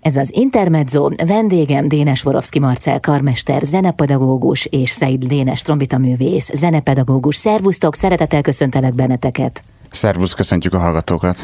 Ez az Intermezzo, vendégem Dénes Vorovszki Marcel karmester, zenepedagógus és Szeid Dénes trombitaművész, zenepedagógus. Szervusztok, szeretettel köszöntelek benneteket. Szervusz, köszöntjük a hallgatókat.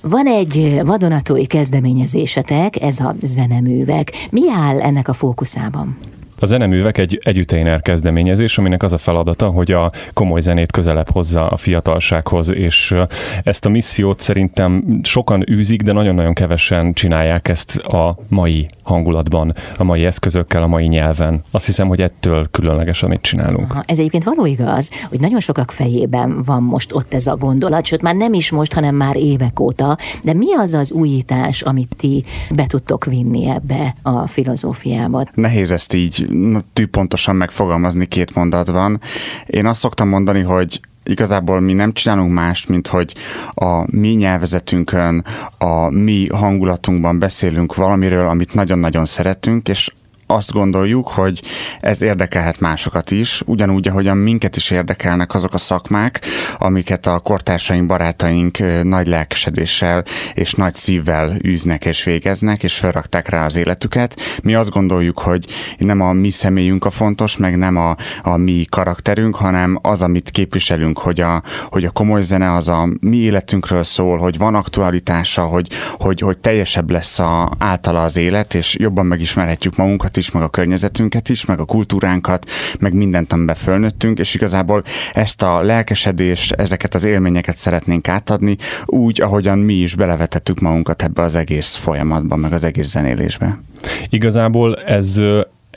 Van egy vadonatúj kezdeményezésetek, ez a zeneművek. Mi áll ennek a fókuszában? A zeneművek egy együtténer kezdeményezés, aminek az a feladata, hogy a komoly zenét közelebb hozza a fiatalsághoz, és ezt a missziót szerintem sokan űzik, de nagyon-nagyon kevesen csinálják ezt a mai hangulatban, a mai eszközökkel, a mai nyelven. Azt hiszem, hogy ettől különleges, amit csinálunk. Aha, ez egyébként való igaz, hogy nagyon sokak fejében van most ott ez a gondolat, sőt már nem is most, hanem már évek óta, de mi az az újítás, amit ti be tudtok vinni ebbe a filozófiába? Nehéz ezt így tűpontosan megfogalmazni két mondatban. Én azt szoktam mondani, hogy igazából mi nem csinálunk mást, mint hogy a mi nyelvezetünkön, a mi hangulatunkban beszélünk valamiről, amit nagyon-nagyon szeretünk, és azt gondoljuk, hogy ez érdekelhet másokat is, ugyanúgy, ahogyan minket is érdekelnek azok a szakmák, amiket a kortársaink, barátaink nagy lelkesedéssel és nagy szívvel űznek és végeznek, és felrakták rá az életüket. Mi azt gondoljuk, hogy nem a mi személyünk a fontos, meg nem a, a mi karakterünk, hanem az, amit képviselünk, hogy a, hogy a komoly zene az a mi életünkről szól, hogy van aktualitása, hogy, hogy, hogy teljesebb lesz a, általa az élet, és jobban megismerhetjük magunkat, magunkat is, meg a környezetünket is, meg a kultúránkat, meg mindent, amiben fölnőttünk, és igazából ezt a lelkesedést, ezeket az élményeket szeretnénk átadni, úgy, ahogyan mi is belevetettük magunkat ebbe az egész folyamatba, meg az egész zenélésbe. Igazából ez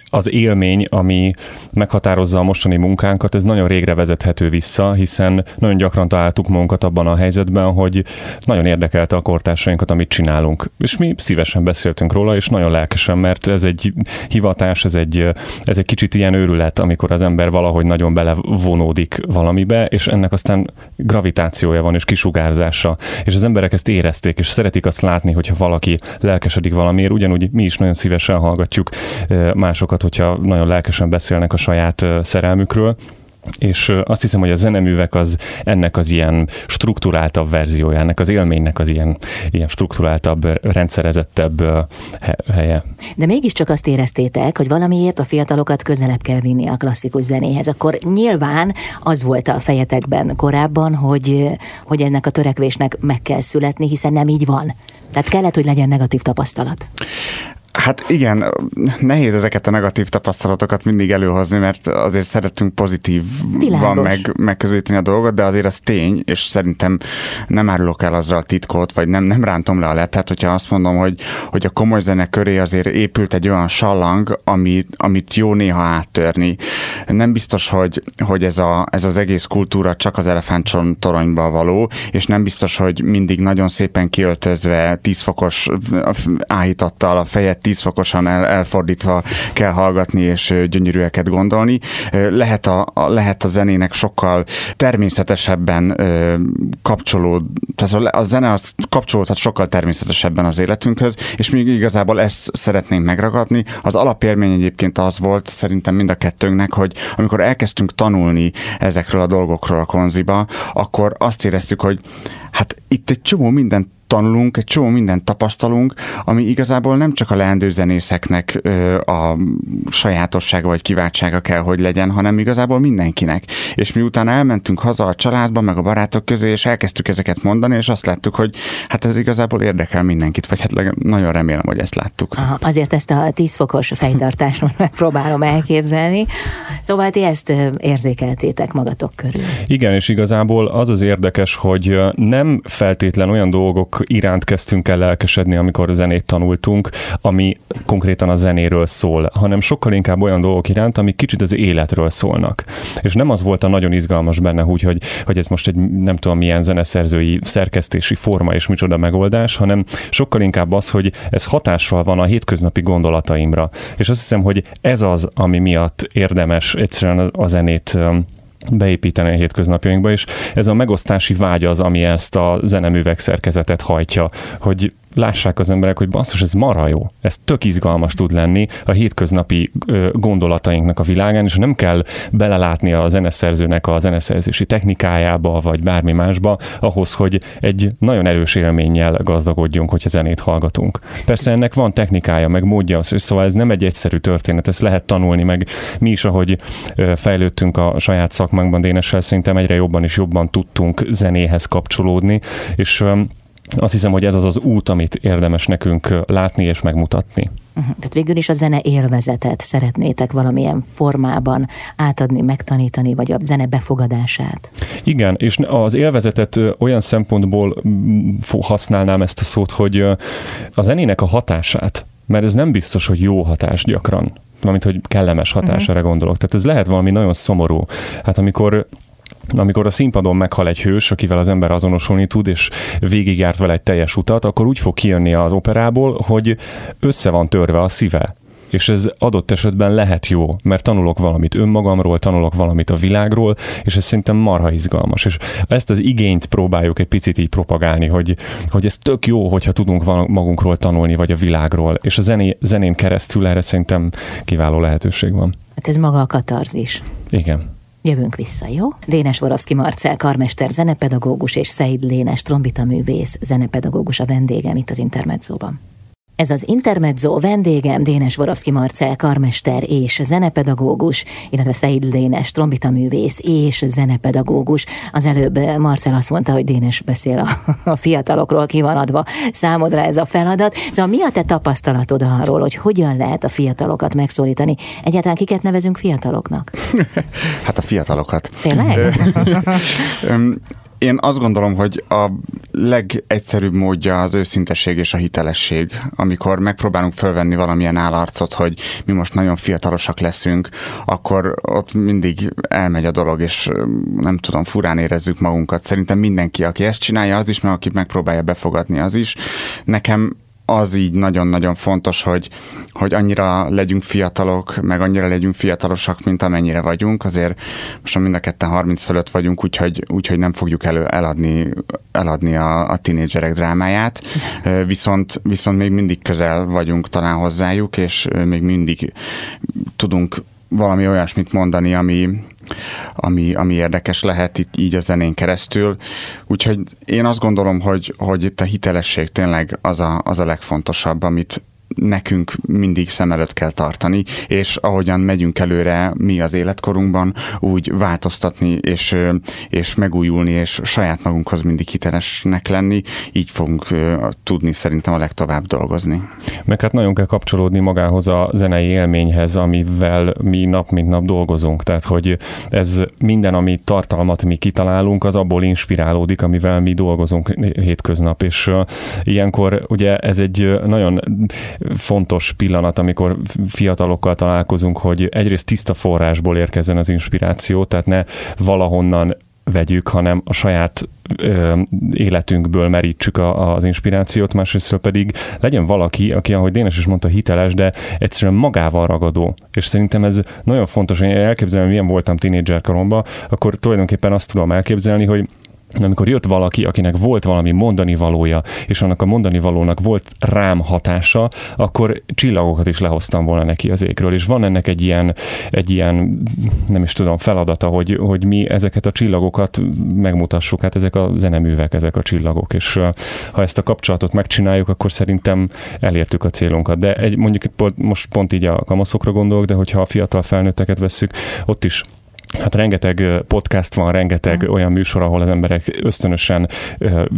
az élmény, ami meghatározza a mostani munkánkat, ez nagyon régre vezethető vissza, hiszen nagyon gyakran találtuk magunkat abban a helyzetben, hogy nagyon érdekelte a kortársainkat, amit csinálunk. És mi szívesen beszéltünk róla, és nagyon lelkesen, mert ez egy hivatás, ez egy, ez egy kicsit ilyen őrület, amikor az ember valahogy nagyon belevonódik valamibe, és ennek aztán gravitációja van, és kisugárzása. És az emberek ezt érezték, és szeretik azt látni, hogyha valaki lelkesedik valamiért, ugyanúgy mi is nagyon szívesen hallgatjuk eh, másokat másokat, hogyha nagyon lelkesen beszélnek a saját szerelmükről, és azt hiszem, hogy a zeneművek az ennek az ilyen struktúráltabb verziója, ennek az élménynek az ilyen, ilyen struktúráltabb, rendszerezettebb helye. De mégiscsak azt éreztétek, hogy valamiért a fiatalokat közelebb kell vinni a klasszikus zenéhez. Akkor nyilván az volt a fejetekben korábban, hogy, hogy ennek a törekvésnek meg kell születni, hiszen nem így van. Tehát kellett, hogy legyen negatív tapasztalat. Hát igen, nehéz ezeket a negatív tapasztalatokat mindig előhozni, mert azért szeretünk pozitívan meg, megközelíteni a dolgot, de azért az tény, és szerintem nem árulok el azzal a titkot, vagy nem, nem rántom le a lepet, hogyha azt mondom, hogy, hogy a komoly zene köré azért épült egy olyan sallang, amit, amit jó néha áttörni. Nem biztos, hogy, hogy ez, a, ez az egész kultúra csak az elefántcson toronyba való, és nem biztos, hogy mindig nagyon szépen kiöltözve, tízfokos áhítattal a fejet 10 fokosan el, elfordítva kell hallgatni és gyönyörűeket gondolni. Lehet a, a, lehet a zenének sokkal természetesebben kapcsolód, tehát a zene az kapcsolódhat sokkal természetesebben az életünkhöz, és még igazából ezt szeretnénk megragadni. Az alapélmény egyébként az volt szerintem mind a kettőnknek, hogy amikor elkezdtünk tanulni ezekről a dolgokról a konziba, akkor azt éreztük, hogy hát itt egy csomó mindent tanulunk, egy csomó mindent tapasztalunk, ami igazából nem csak a leendő zenészeknek a sajátossága vagy kiváltsága kell, hogy legyen, hanem igazából mindenkinek. És miután elmentünk haza a családba, meg a barátok közé, és elkezdtük ezeket mondani, és azt láttuk, hogy hát ez igazából érdekel mindenkit, vagy hát nagyon remélem, hogy ezt láttuk. Aha, azért ezt a 10 fokos fejtartást megpróbálom elképzelni. Szóval ti ezt érzékeltétek magatok körül. Igen, és igazából az az érdekes, hogy nem feltétlen olyan dolgok iránt kezdtünk el lelkesedni, amikor zenét tanultunk, ami konkrétan a zenéről szól, hanem sokkal inkább olyan dolgok iránt, amik kicsit az életről szólnak. És nem az volt a nagyon izgalmas benne, úgy, hogy, hogy ez most egy nem tudom milyen zeneszerzői szerkesztési forma és micsoda megoldás, hanem sokkal inkább az, hogy ez hatással van a hétköznapi gondolataimra. És azt hiszem, hogy ez az, ami miatt érdemes egyszerűen a zenét beépíteni a hétköznapjainkba, és ez a megosztási vágy az, ami ezt a zeneművek szerkezetet hajtja, hogy lássák az emberek, hogy basszus, ez marha jó. Ez tök izgalmas tud lenni a hétköznapi gondolatainknak a világán, és nem kell belelátni a zeneszerzőnek a zeneszerzési technikájába, vagy bármi másba, ahhoz, hogy egy nagyon erős élménnyel gazdagodjunk, hogyha zenét hallgatunk. Persze ennek van technikája, meg módja, szóval ez nem egy egyszerű történet, ezt lehet tanulni, meg mi is, ahogy fejlődtünk a saját szakmánkban, Dénessel szerintem egyre jobban és jobban tudtunk zenéhez kapcsolódni, és azt hiszem, hogy ez az az út, amit érdemes nekünk látni és megmutatni. Uh-huh. Tehát végül is a zene élvezetet szeretnétek valamilyen formában átadni, megtanítani, vagy a zene befogadását. Igen, és az élvezetet olyan szempontból használnám ezt a szót, hogy a zenének a hatását, mert ez nem biztos, hogy jó hatás gyakran, valamint, hogy kellemes hatás, uh-huh. gondolok. Tehát ez lehet valami nagyon szomorú. Hát amikor amikor a színpadon meghal egy hős, akivel az ember azonosulni tud, és végigjárt vele egy teljes utat, akkor úgy fog kijönni az operából, hogy össze van törve a szíve és ez adott esetben lehet jó, mert tanulok valamit önmagamról, tanulok valamit a világról, és ez szerintem marha izgalmas. És ezt az igényt próbáljuk egy picit így propagálni, hogy, hogy ez tök jó, hogyha tudunk magunkról tanulni, vagy a világról, és a zené, zenén keresztül erre szerintem kiváló lehetőség van. Hát ez maga a katarzis. Igen. Jövünk vissza, jó? Dénes Vorovszki Marcel, karmester, zenepedagógus és Szeid Lénes, trombitaművész, zenepedagógus a vendégem itt az Intermedzóban. Ez az Intermezzo vendégem Dénes Vorovszki Marcel, karmester és zenepedagógus, illetve Szeid Dénes, trombitaművész és zenepedagógus. Az előbb Marcel azt mondta, hogy Dénes beszél a, a fiatalokról, ki van adva számodra ez a feladat. Szóval mi a te tapasztalatod arról, hogy hogyan lehet a fiatalokat megszólítani? Egyáltalán kiket nevezünk fiataloknak? hát a fiatalokat. Tényleg? Én azt gondolom, hogy a legegyszerűbb módja az őszintesség és a hitelesség, amikor megpróbálunk fölvenni valamilyen állarcot, hogy mi most nagyon fiatalosak leszünk, akkor ott mindig elmegy a dolog, és nem tudom, furán érezzük magunkat. Szerintem mindenki, aki ezt csinálja, az is, meg aki megpróbálja befogadni, az is. Nekem az így nagyon-nagyon fontos, hogy, hogy annyira legyünk fiatalok, meg annyira legyünk fiatalosak, mint amennyire vagyunk. Azért most mind a ketten 30 fölött vagyunk, úgyhogy, úgyhogy nem fogjuk elő, eladni, eladni a, a tinédzserek drámáját, viszont, viszont még mindig közel vagyunk talán hozzájuk, és még mindig tudunk valami olyasmit mondani, ami, ami, ami érdekes lehet itt így a zenén keresztül. Úgyhogy én azt gondolom, hogy, hogy itt a hitelesség tényleg az a, az a legfontosabb, amit, nekünk mindig szem előtt kell tartani, és ahogyan megyünk előre mi az életkorunkban, úgy változtatni, és, és megújulni, és saját magunkhoz mindig hitelesnek lenni, így fogunk tudni szerintem a legtovább dolgozni. Meg hát nagyon kell kapcsolódni magához a zenei élményhez, amivel mi nap mint nap dolgozunk. Tehát, hogy ez minden, ami tartalmat mi kitalálunk, az abból inspirálódik, amivel mi dolgozunk hétköznap, és ilyenkor ugye ez egy nagyon fontos pillanat, amikor fiatalokkal találkozunk, hogy egyrészt tiszta forrásból érkezzen az inspiráció, tehát ne valahonnan vegyük, hanem a saját ö, életünkből merítsük a, az inspirációt, másrészt pedig legyen valaki, aki, ahogy Dénes is mondta, hiteles, de egyszerűen magával ragadó. És szerintem ez nagyon fontos, hogy elképzelem, milyen voltam tínédzser koromban, akkor tulajdonképpen azt tudom elképzelni, hogy amikor jött valaki, akinek volt valami mondani valója, és annak a mondani valónak volt rám hatása, akkor csillagokat is lehoztam volna neki az égről. És van ennek egy ilyen, egy ilyen nem is tudom, feladata, hogy, hogy mi ezeket a csillagokat megmutassuk. Hát ezek a zeneművek, ezek a csillagok. És ha ezt a kapcsolatot megcsináljuk, akkor szerintem elértük a célunkat. De egy, mondjuk most pont így a kamaszokra gondolok, de hogyha a fiatal felnőtteket vesszük, ott is Hát rengeteg podcast van, rengeteg mm. olyan műsor, ahol az emberek ösztönösen,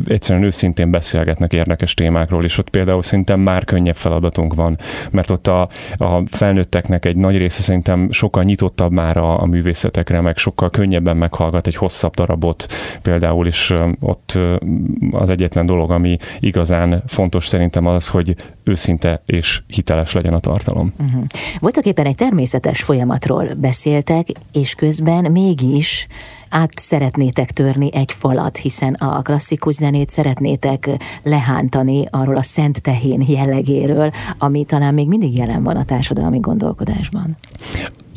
egyszerűen őszintén beszélgetnek érdekes témákról, és ott például szerintem már könnyebb feladatunk van, mert ott a, a felnőtteknek egy nagy része szerintem sokkal nyitottabb már a, a művészetekre, meg sokkal könnyebben meghallgat egy hosszabb darabot például, és ott az egyetlen dolog, ami igazán fontos szerintem az, hogy őszinte és hiteles legyen a tartalom. Uh-huh. Voltak éppen egy természetes folyamatról beszéltek, és közben mégis át szeretnétek törni egy falat, hiszen a klasszikus zenét szeretnétek lehántani arról a szent tehén jellegéről, ami talán még mindig jelen van a társadalmi gondolkodásban.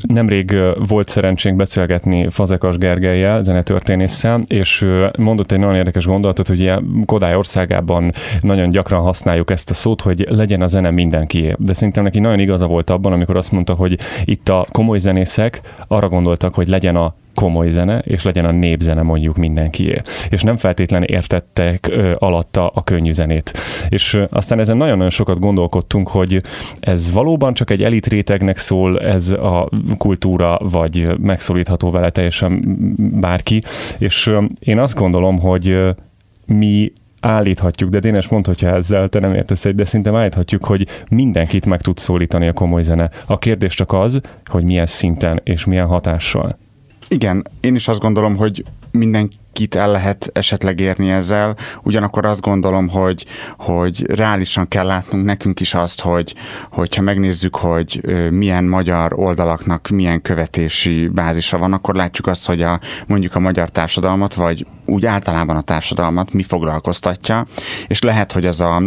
Nemrég volt szerencsénk beszélgetni Fazekas Gergelyel, zenetörténésszel, és mondott egy nagyon érdekes gondolatot, hogy Kodály országában nagyon gyakran használjuk ezt a szót, hogy legyen a zene mindenkié. De szerintem neki nagyon igaza volt abban, amikor azt mondta, hogy itt a komoly zenészek arra gondoltak, hogy legyen a komoly zene, és legyen a népzene mondjuk mindenkié. És nem feltétlenül értettek ö, alatta a könnyű zenét. És ö, aztán ezen nagyon-nagyon sokat gondolkodtunk, hogy ez valóban csak egy elit rétegnek szól ez a kultúra, vagy megszólítható vele teljesen bárki. És ö, én azt gondolom, hogy mi állíthatjuk, de Dénes mond, hogyha ezzel te nem értesz egy, de szinte állíthatjuk, hogy mindenkit meg tud szólítani a komoly zene. A kérdés csak az, hogy milyen szinten és milyen hatással. Igen, én is azt gondolom, hogy mindenkit el lehet esetleg érni ezzel, ugyanakkor azt gondolom, hogy, hogy reálisan kell látnunk nekünk is azt, hogy hogyha megnézzük, hogy milyen magyar oldalaknak milyen követési bázisa van, akkor látjuk azt, hogy a, mondjuk a magyar társadalmat, vagy úgy általában a társadalmat mi foglalkoztatja, és lehet, hogy az a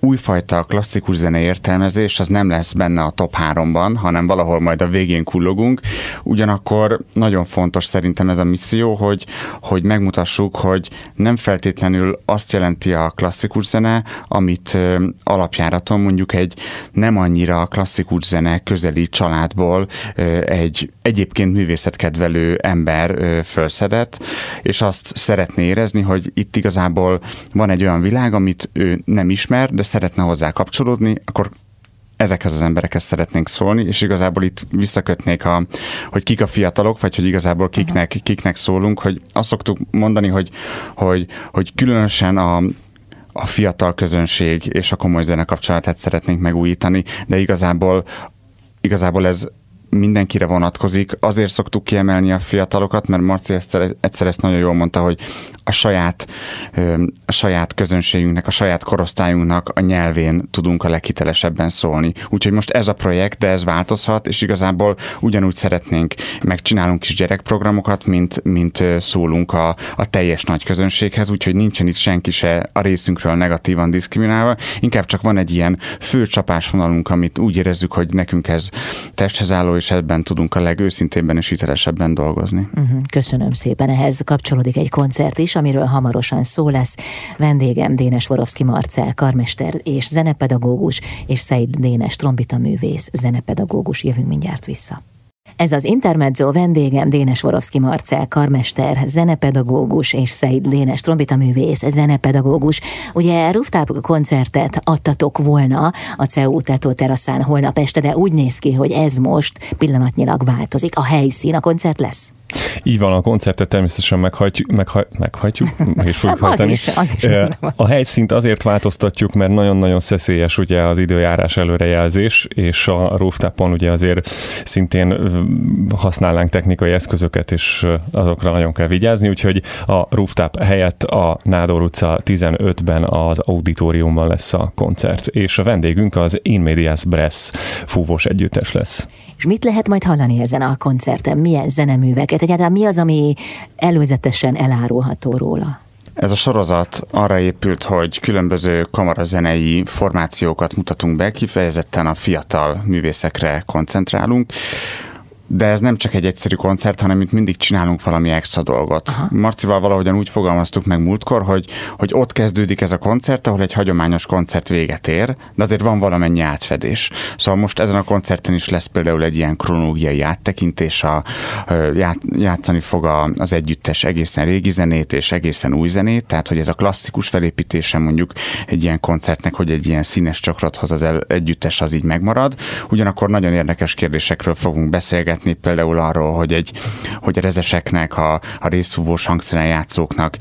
újfajta klasszikus zene értelmezés az nem lesz benne a top 3-ban, hanem valahol majd a végén kullogunk. Ugyanakkor nagyon fontos szerintem ez a misszió, hogy, hogy megmutassuk, hogy nem feltétlenül azt jelenti a klasszikus zene, amit alapjáraton mondjuk egy nem annyira klasszikus zene közeli családból egy egyébként művészetkedvelő ember felszedett, és azt szeret szeretné érezni, hogy itt igazából van egy olyan világ, amit ő nem ismer, de szeretne hozzá kapcsolódni, akkor ezekhez az emberekhez szeretnénk szólni, és igazából itt visszakötnék, a, hogy kik a fiatalok, vagy hogy igazából kiknek, kiknek szólunk, hogy azt szoktuk mondani, hogy, hogy, hogy különösen a, a fiatal közönség és a komoly zene kapcsolatát szeretnénk megújítani, de igazából igazából ez mindenkire vonatkozik. Azért szoktuk kiemelni a fiatalokat, mert Marci egyszer, egyszer ezt nagyon jól mondta, hogy a saját, a saját közönségünknek, a saját korosztályunknak a nyelvén tudunk a leghitelesebben szólni. Úgyhogy most ez a projekt, de ez változhat, és igazából ugyanúgy szeretnénk, megcsinálunk is gyerekprogramokat, mint, mint szólunk a, a teljes nagy közönséghez, úgyhogy nincsen itt senki se a részünkről negatívan diszkriminálva, inkább csak van egy ilyen fő csapásvonalunk, amit úgy érezzük, hogy nekünk ez testhez álló, és ebben tudunk a legőszintébben és hitelesebben dolgozni. Uh-huh, köszönöm szépen. Ehhez kapcsolódik egy koncert is, amiről hamarosan szó lesz. Vendégem Dénes Vorovszki Marcel, karmester és zenepedagógus, és Szeid Dénes trombita művész, zenepedagógus. Jövünk mindjárt vissza. Ez az Intermezzo vendégem Dénes Vorovszki Marcel, karmester, zenepedagógus és Szeid Dénes trombitaművész, zenepedagógus. Ugye rooftop koncertet adtatok volna a CEU Tetó teraszán holnap este, de úgy néz ki, hogy ez most pillanatnyilag változik. A helyszín, a koncert lesz? Így van, a koncertet természetesen meghajtjuk, meghaj, meghajtjuk és fogjuk hajtani. Az is, az is a helyszínt azért változtatjuk, mert nagyon-nagyon szeszélyes ugye az időjárás előrejelzés, és a rooftopon ugye azért szintén használnánk technikai eszközöket, és azokra nagyon kell vigyázni, úgyhogy a rooftop helyett a Nádor utca 15-ben az auditoriumban lesz a koncert, és a vendégünk az In Medias Bress fúvós együttes lesz. És mit lehet majd hallani ezen a koncerten? Milyen zeneműveket? Egyáltalán mi az, ami előzetesen elárulható róla? Ez a sorozat arra épült, hogy különböző kamarazenei formációkat mutatunk be, kifejezetten a fiatal művészekre koncentrálunk de ez nem csak egy egyszerű koncert, hanem itt mindig csinálunk valami extra dolgot. Aha. Marcival valahogyan úgy fogalmaztuk meg múltkor, hogy, hogy ott kezdődik ez a koncert, ahol egy hagyományos koncert véget ér, de azért van valamennyi átfedés. Szóval most ezen a koncerten is lesz például egy ilyen kronológiai áttekintés, a, ját, játszani fog a, az együttes egészen régi zenét és egészen új zenét, tehát hogy ez a klasszikus felépítése mondjuk egy ilyen koncertnek, hogy egy ilyen színes csokrathoz az el, együttes az így megmarad. Ugyanakkor nagyon érdekes kérdésekről fogunk beszélgetni, beszélgetni például arról, hogy, egy, hogy a rezeseknek, a, a részfúvós hangszeren játszóknak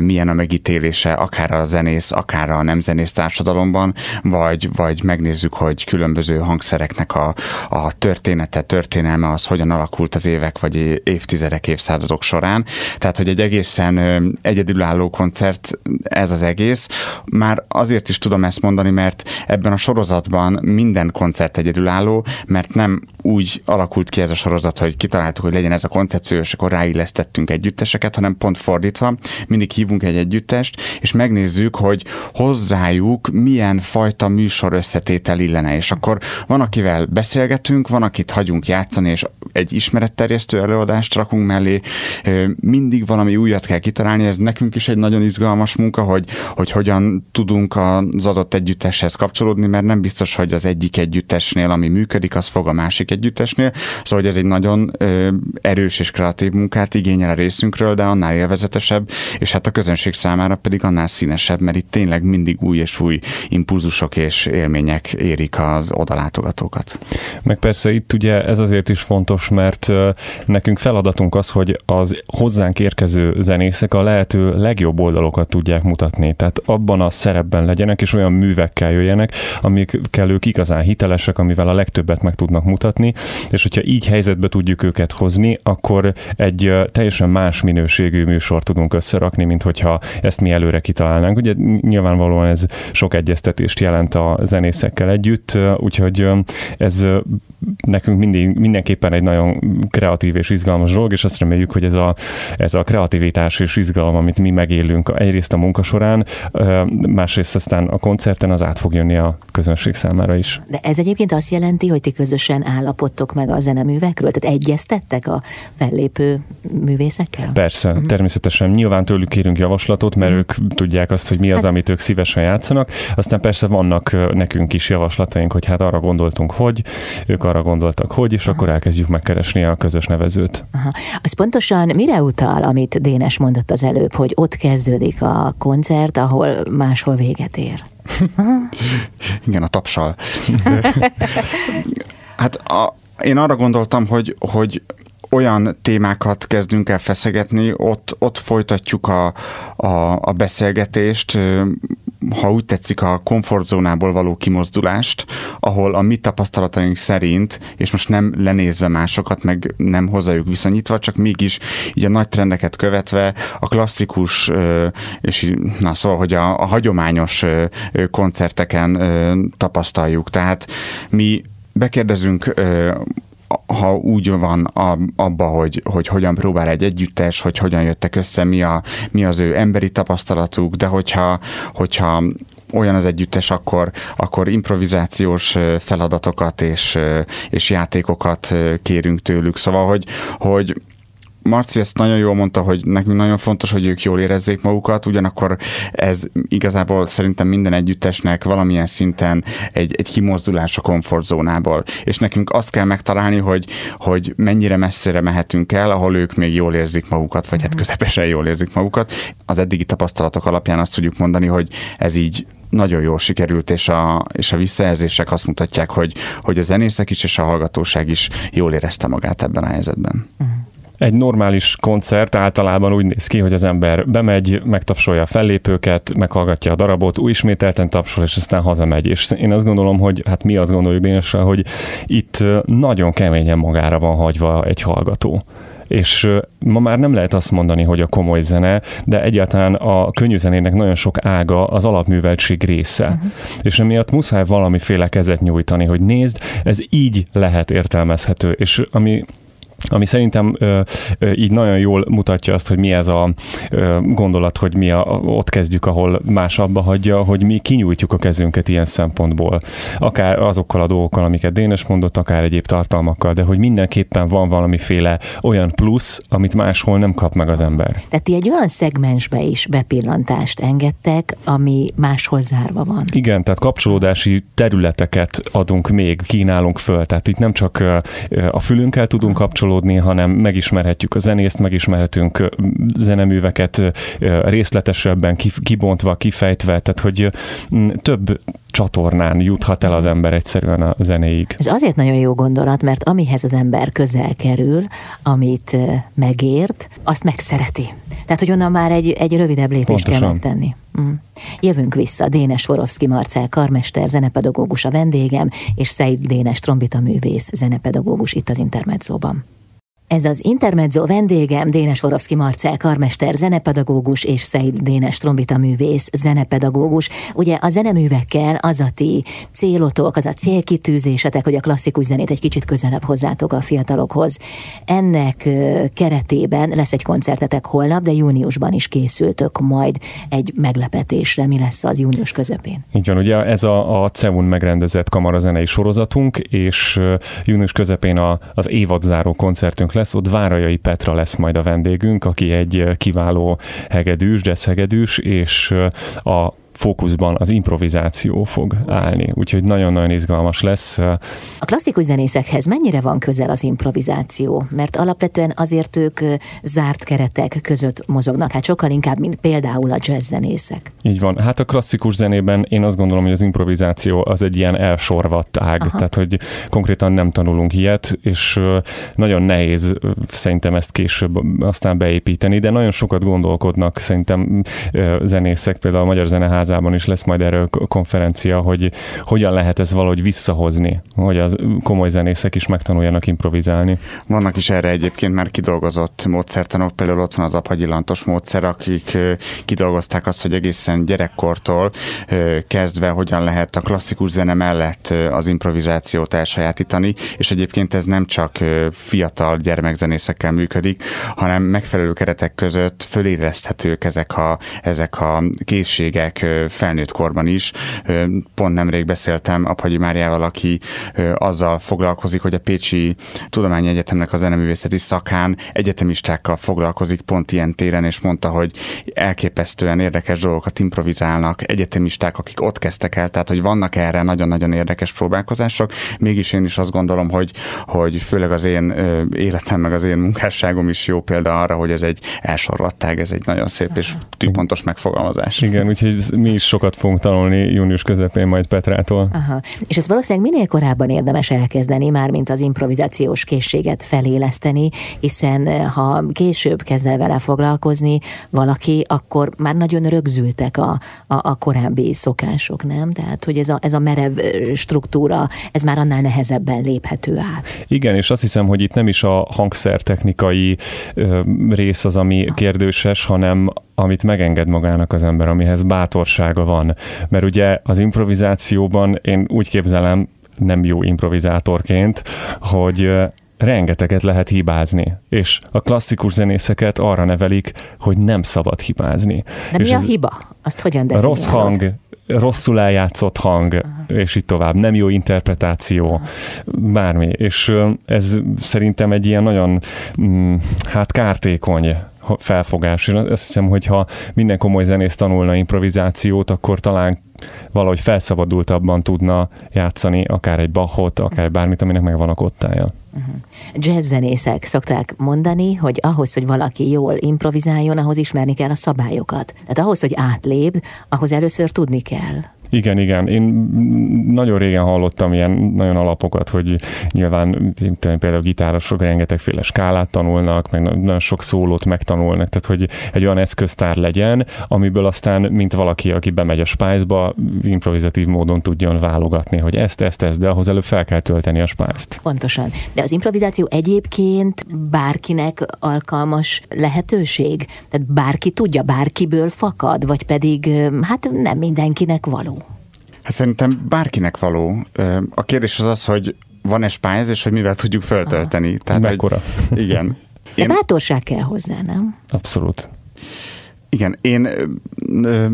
milyen a megítélése, akár a zenész, akár a nem zenész társadalomban, vagy, vagy megnézzük, hogy különböző hangszereknek a, a története, történelme az hogyan alakult az évek, vagy évtizedek, évszázadok során. Tehát, hogy egy egészen egyedülálló koncert ez az egész. Már azért is tudom ezt mondani, mert ebben a sorozatban minden koncert egyedülálló, mert nem úgy alakult ki ez a sorozat, hogy kitaláltuk, hogy legyen ez a koncepció, és akkor ráillesztettünk együtteseket, hanem pont fordítva, mindig hívunk egy együttest, és megnézzük, hogy hozzájuk milyen fajta műsor összetétel illene, és akkor van, akivel beszélgetünk, van, akit hagyunk játszani, és egy ismeretterjesztő előadást rakunk mellé, mindig valami újat kell kitalálni, ez nekünk is egy nagyon izgalmas munka, hogy, hogy hogyan tudunk az adott együtteshez kapcsolódni, mert nem biztos, hogy az egyik együttesnél, ami működik, az fog a másik együttesnél. Szóval, hogy ez egy nagyon erős és kreatív munkát igényel a részünkről, de annál élvezetesebb, és hát a közönség számára pedig annál színesebb, mert itt tényleg mindig új és új impulzusok és élmények érik az odalátogatókat. Meg persze itt ugye ez azért is fontos, mert nekünk feladatunk az, hogy az hozzánk érkező zenészek a lehető legjobb oldalokat tudják mutatni. Tehát abban a szerepben legyenek, és olyan művekkel jöjjenek, amikkel ők igazán hitelesek, amivel a legtöbbet meg tudnak mutatni, és hogyha így helyzetbe tudjuk őket hozni, akkor egy teljesen más minőségű műsort tudunk összerakni, mint hogyha ezt mi előre kitalálnánk. Ugye nyilvánvalóan ez sok egyeztetést jelent a zenészekkel együtt, úgyhogy ez nekünk mindig, mindenképpen egy nagyon kreatív és izgalmas dolog, és azt reméljük, hogy ez a, ez a kreativitás és izgalom, amit mi megélünk egyrészt a munka során, másrészt aztán a koncerten az át fog jönni a közönség számára is. De ez egyébként azt jelenti, hogy ti közösen állapodtok meg a zeneművekről? Tehát egyeztettek a fellépő művészekkel? Persze, uh-huh. természetesen. Nyilván tőlük kérünk javaslatot, mert uh-huh. ők tudják azt, hogy mi az, hát... amit ők szívesen játszanak. Aztán persze vannak nekünk is javaslataink, hogy hát arra gondoltunk, hogy, ők arra gondoltak, hogy, és uh-huh. akkor elkezdjük megkeresni a közös nevezőt. Aha. Az pontosan mire utal, amit Dénes mondott az előbb, hogy ott kezdődik a koncert, ahol máshol véget ér? Igen, a tapsal. hát a, én arra gondoltam, hogy, hogy olyan témákat kezdünk el feszegetni, ott, ott folytatjuk a, a, a beszélgetést, ha úgy tetszik, a komfortzónából való kimozdulást, ahol a mi tapasztalataink szerint, és most nem lenézve másokat, meg nem hozzájuk viszonyítva, csak mégis így a nagy trendeket követve a klasszikus, és na szóval, hogy a, a hagyományos koncerteken tapasztaljuk. Tehát mi bekérdezünk ha úgy van abba, hogy, hogy hogyan próbál egy együttes, hogy hogyan jöttek össze, mi, a, mi az ő emberi tapasztalatuk, de hogyha, hogyha olyan az együttes, akkor, akkor improvizációs feladatokat és, és játékokat kérünk tőlük. Szóval, hogy, hogy Marci ezt nagyon jól mondta, hogy nekünk nagyon fontos, hogy ők jól érezzék magukat, ugyanakkor ez igazából szerintem minden együttesnek valamilyen szinten egy, egy kimozdulás a komfortzónából. És nekünk azt kell megtalálni, hogy, hogy mennyire messzire mehetünk el, ahol ők még jól érzik magukat, vagy hát mhm. közepesen jól érzik magukat. Az eddigi tapasztalatok alapján azt tudjuk mondani, hogy ez így nagyon jól sikerült, és a, és a visszajelzések azt mutatják, hogy, hogy a zenészek is és a hallgatóság is jól érezte magát ebben a helyzetben. Uh-huh. Egy normális koncert általában úgy néz ki, hogy az ember bemegy, megtapsolja a fellépőket, meghallgatja a darabot, új ismételten tapsol, és aztán hazamegy. És én azt gondolom, hogy hát mi azt gondoljuk Dénesre, hogy itt nagyon keményen magára van hagyva egy hallgató és ma már nem lehet azt mondani, hogy a komoly zene, de egyáltalán a könnyű zenének nagyon sok ága az alapműveltség része. Uh-huh. És emiatt muszáj valamiféle kezet nyújtani, hogy nézd, ez így lehet értelmezhető, és ami ami szerintem ö, ö, így nagyon jól mutatja azt, hogy mi ez a ö, gondolat, hogy mi a, ott kezdjük, ahol más abba hagyja, hogy mi kinyújtjuk a kezünket ilyen szempontból. Akár azokkal a dolgokkal, amiket Dénes mondott, akár egyéb tartalmakkal, de hogy mindenképpen van valamiféle olyan plusz, amit máshol nem kap meg az ember. Tehát ti egy olyan szegmensbe is bepillantást engedtek, ami máshol zárva van. Igen, tehát kapcsolódási területeket adunk még, kínálunk föl. Tehát itt nem csak a fülünkkel tudunk kapcsolódni, kapcsolódni, hanem megismerhetjük a zenészt, megismerhetünk zeneműveket részletesebben, kibontva, kifejtve, tehát hogy több csatornán juthat el az ember egyszerűen a zenéig. Ez azért nagyon jó gondolat, mert amihez az ember közel kerül, amit megért, azt megszereti. Tehát, hogy onnan már egy, egy rövidebb lépést Pontosan. kell megtenni. Mm. Jövünk vissza. Dénes Vorovszki Marcel karmester, zenepedagógus a vendégem, és Szeid Dénes trombita művész, zenepedagógus itt az Intermedzóban. Ez az Intermezzo vendégem Dénes Vorovszki Marcel karmester, zenepedagógus és Szeid Dénes trombita művész, zenepedagógus. Ugye a zeneművekkel az a ti célotok, az a célkitűzésetek, hogy a klasszikus zenét egy kicsit közelebb hozzátok a fiatalokhoz. Ennek keretében lesz egy koncertetek holnap, de júniusban is készültök majd egy meglepetésre. Mi lesz az június közepén? Így van, ugye ez a, a CEUN megrendezett kamarazenei sorozatunk, és június közepén a, az évadzáró koncertünk lesz, ott Várajai Petra lesz majd a vendégünk, aki egy kiváló hegedűs, jazz hegedűs, és a fókuszban az improvizáció fog állni, úgyhogy nagyon-nagyon izgalmas lesz. A klasszikus zenészekhez mennyire van közel az improvizáció? Mert alapvetően azért ők zárt keretek között mozognak, hát sokkal inkább, mint például a jazz zenészek. Így van. Hát a klasszikus zenében én azt gondolom, hogy az improvizáció az egy ilyen elsorvadt ág, Aha. tehát hogy konkrétan nem tanulunk ilyet, és nagyon nehéz szerintem ezt később aztán beépíteni, de nagyon sokat gondolkodnak szerintem zenészek, például a Magyar Zeneház házában is lesz majd erről konferencia, hogy hogyan lehet ez valahogy visszahozni, hogy az komoly zenészek is megtanuljanak improvizálni. Vannak is erre egyébként már kidolgozott módszertanok, például ott van az apagyilantos módszer, akik kidolgozták azt, hogy egészen gyerekkortól kezdve hogyan lehet a klasszikus zene mellett az improvizációt elsajátítani, és egyébként ez nem csak fiatal gyermekzenészekkel működik, hanem megfelelő keretek között fölérezhetők ezek a, ezek a készségek, felnőtt korban is. Pont nemrég beszéltem Apagyi Máriával, aki azzal foglalkozik, hogy a Pécsi Tudományi Egyetemnek a zeneművészeti szakán egyetemistákkal foglalkozik pont ilyen téren, és mondta, hogy elképesztően érdekes dolgokat improvizálnak egyetemisták, akik ott kezdtek el, tehát hogy vannak erre nagyon-nagyon érdekes próbálkozások. Mégis én is azt gondolom, hogy, hogy főleg az én életem, meg az én munkásságom is jó példa arra, hogy ez egy elsorvattág, ez egy nagyon szép és tűpontos megfogalmazás. Igen, úgyhogy mi is sokat fogunk tanulni június közepén majd Petrától. Aha. És ez valószínűleg minél korábban érdemes elkezdeni, már mint az improvizációs készséget feléleszteni, hiszen eh, ha később kezd el vele foglalkozni valaki, akkor már nagyon rögzültek a, a, a korábbi szokások, nem? Tehát, hogy ez a, ez a merev eh, struktúra, ez már annál nehezebben léphető át. Igen, és azt hiszem, hogy itt nem is a hangszertechnikai ö, rész az, ami kérdéses, hanem amit megenged magának az ember, amihez bátorsága van. Mert ugye az improvizációban én úgy képzelem, nem jó improvizátorként, hogy rengeteget lehet hibázni, és a klasszikus zenészeket arra nevelik, hogy nem szabad hibázni. De és mi a hiba? Azt hogyan definiálod? Rossz hang, rosszul eljátszott hang, Aha. és így tovább, nem jó interpretáció, Aha. bármi. És ez szerintem egy ilyen nagyon, mm, hát kártékony felfogás. Én azt hiszem, hogy ha minden komoly zenész tanulna improvizációt, akkor talán valahogy felszabadultabban tudna játszani akár egy Bachot, akár bármit, aminek megvan a kottája. Uh-huh. Jazz zenészek szokták mondani, hogy ahhoz, hogy valaki jól improvizáljon, ahhoz ismerni kell a szabályokat. Tehát ahhoz, hogy átlépd, ahhoz először tudni kell. Igen, igen. Én nagyon régen hallottam ilyen nagyon alapokat, hogy nyilván például gitárosok rengetegféle skálát tanulnak, meg nagyon sok szólót megtanulnak, tehát hogy egy olyan eszköztár legyen, amiből aztán, mint valaki, aki bemegy a spájzba, improvizatív módon tudjon válogatni, hogy ezt, ezt, ezt, de ahhoz előbb fel kell tölteni a spájzt. Pontosan. De az improvizáció egyébként bárkinek alkalmas lehetőség? Tehát bárki tudja, bárkiből fakad, vagy pedig hát nem mindenkinek való? Hát szerintem bárkinek való. A kérdés az az, hogy van-e spájz, és hogy mivel tudjuk föltölteni. Aha. Tehát Mekkora? Egy, igen. De én, bátorság kell hozzá, nem? Abszolút. Igen, én ö,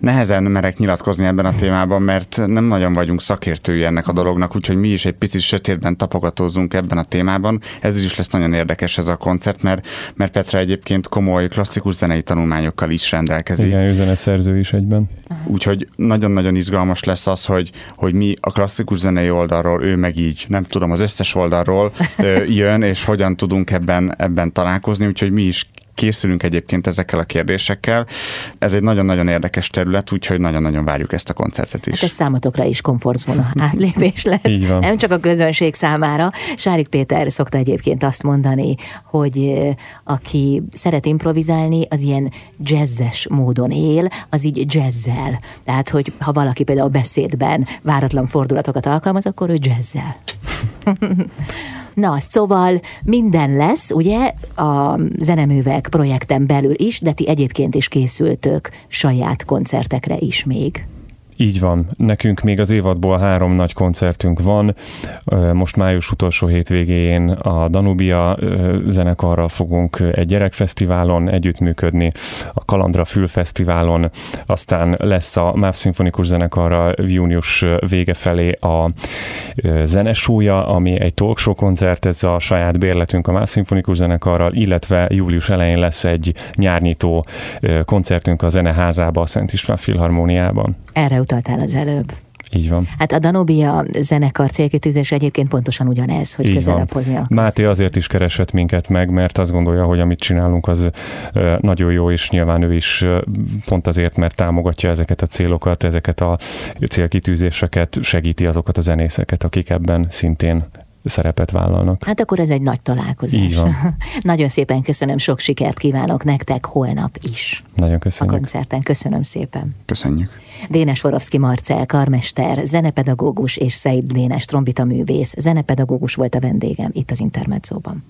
nehezen merek nyilatkozni ebben a témában, mert nem nagyon vagyunk szakértői ennek a dolognak, úgyhogy mi is egy picit sötétben tapogatózunk ebben a témában. Ez is lesz nagyon érdekes ez a koncert, mert, mert Petra egyébként komoly klasszikus zenei tanulmányokkal is rendelkezik. Igen, ő zeneszerző is egyben. Úgyhogy nagyon-nagyon izgalmas lesz az, hogy, hogy mi a klasszikus zenei oldalról, ő meg így, nem tudom, az összes oldalról jön, és hogyan tudunk ebben, ebben találkozni, úgyhogy mi is készülünk egyébként ezekkel a kérdésekkel. Ez egy nagyon-nagyon érdekes terület, úgyhogy nagyon-nagyon várjuk ezt a koncertet is. Hát ez számotokra is komfortzóna átlépés lesz, nem csak a közönség számára. Sárik Péter szokta egyébként azt mondani, hogy aki szeret improvizálni, az ilyen jazzes módon él, az így jazzzel. Tehát, hogy ha valaki például beszédben váratlan fordulatokat alkalmaz, akkor ő jazzzel. Na, szóval minden lesz, ugye, a zeneművek projekten belül is, de ti egyébként is készültök saját koncertekre is még. Így van. Nekünk még az évadból három nagy koncertünk van. Most május utolsó hétvégén a Danubia zenekarral fogunk egy gyerekfesztiválon együttműködni, a Kalandra Fülfesztiválon, aztán lesz a MÁV Szimfonikus zenekarra június vége felé a zenesúja, ami egy talkshow koncert, ez a saját bérletünk a MÁV Szimfonikus zenekarral, illetve július elején lesz egy nyárnyitó koncertünk a Zeneházába, a Szent István Filharmóniában. Erre utaltál az előbb. Így van. Hát a Danubia zenekar célkitűzés egyébként pontosan ugyanez, hogy Így közelebb hozni akarsz. Máté azért is keresett minket meg, mert azt gondolja, hogy amit csinálunk, az nagyon jó, és nyilván ő is pont azért, mert támogatja ezeket a célokat, ezeket a célkitűzéseket, segíti azokat a zenészeket, akik ebben szintén szerepet vállalnak. Hát akkor ez egy nagy találkozás. Így van. Nagyon szépen köszönöm, sok sikert kívánok nektek holnap is. Nagyon köszönjük. A koncerten. Köszönöm szépen. Köszönjük. Dénes Vorovszki Marcel, karmester, zenepedagógus és Szeid Dénes trombita művész, zenepedagógus volt a vendégem itt az Intermedzóban.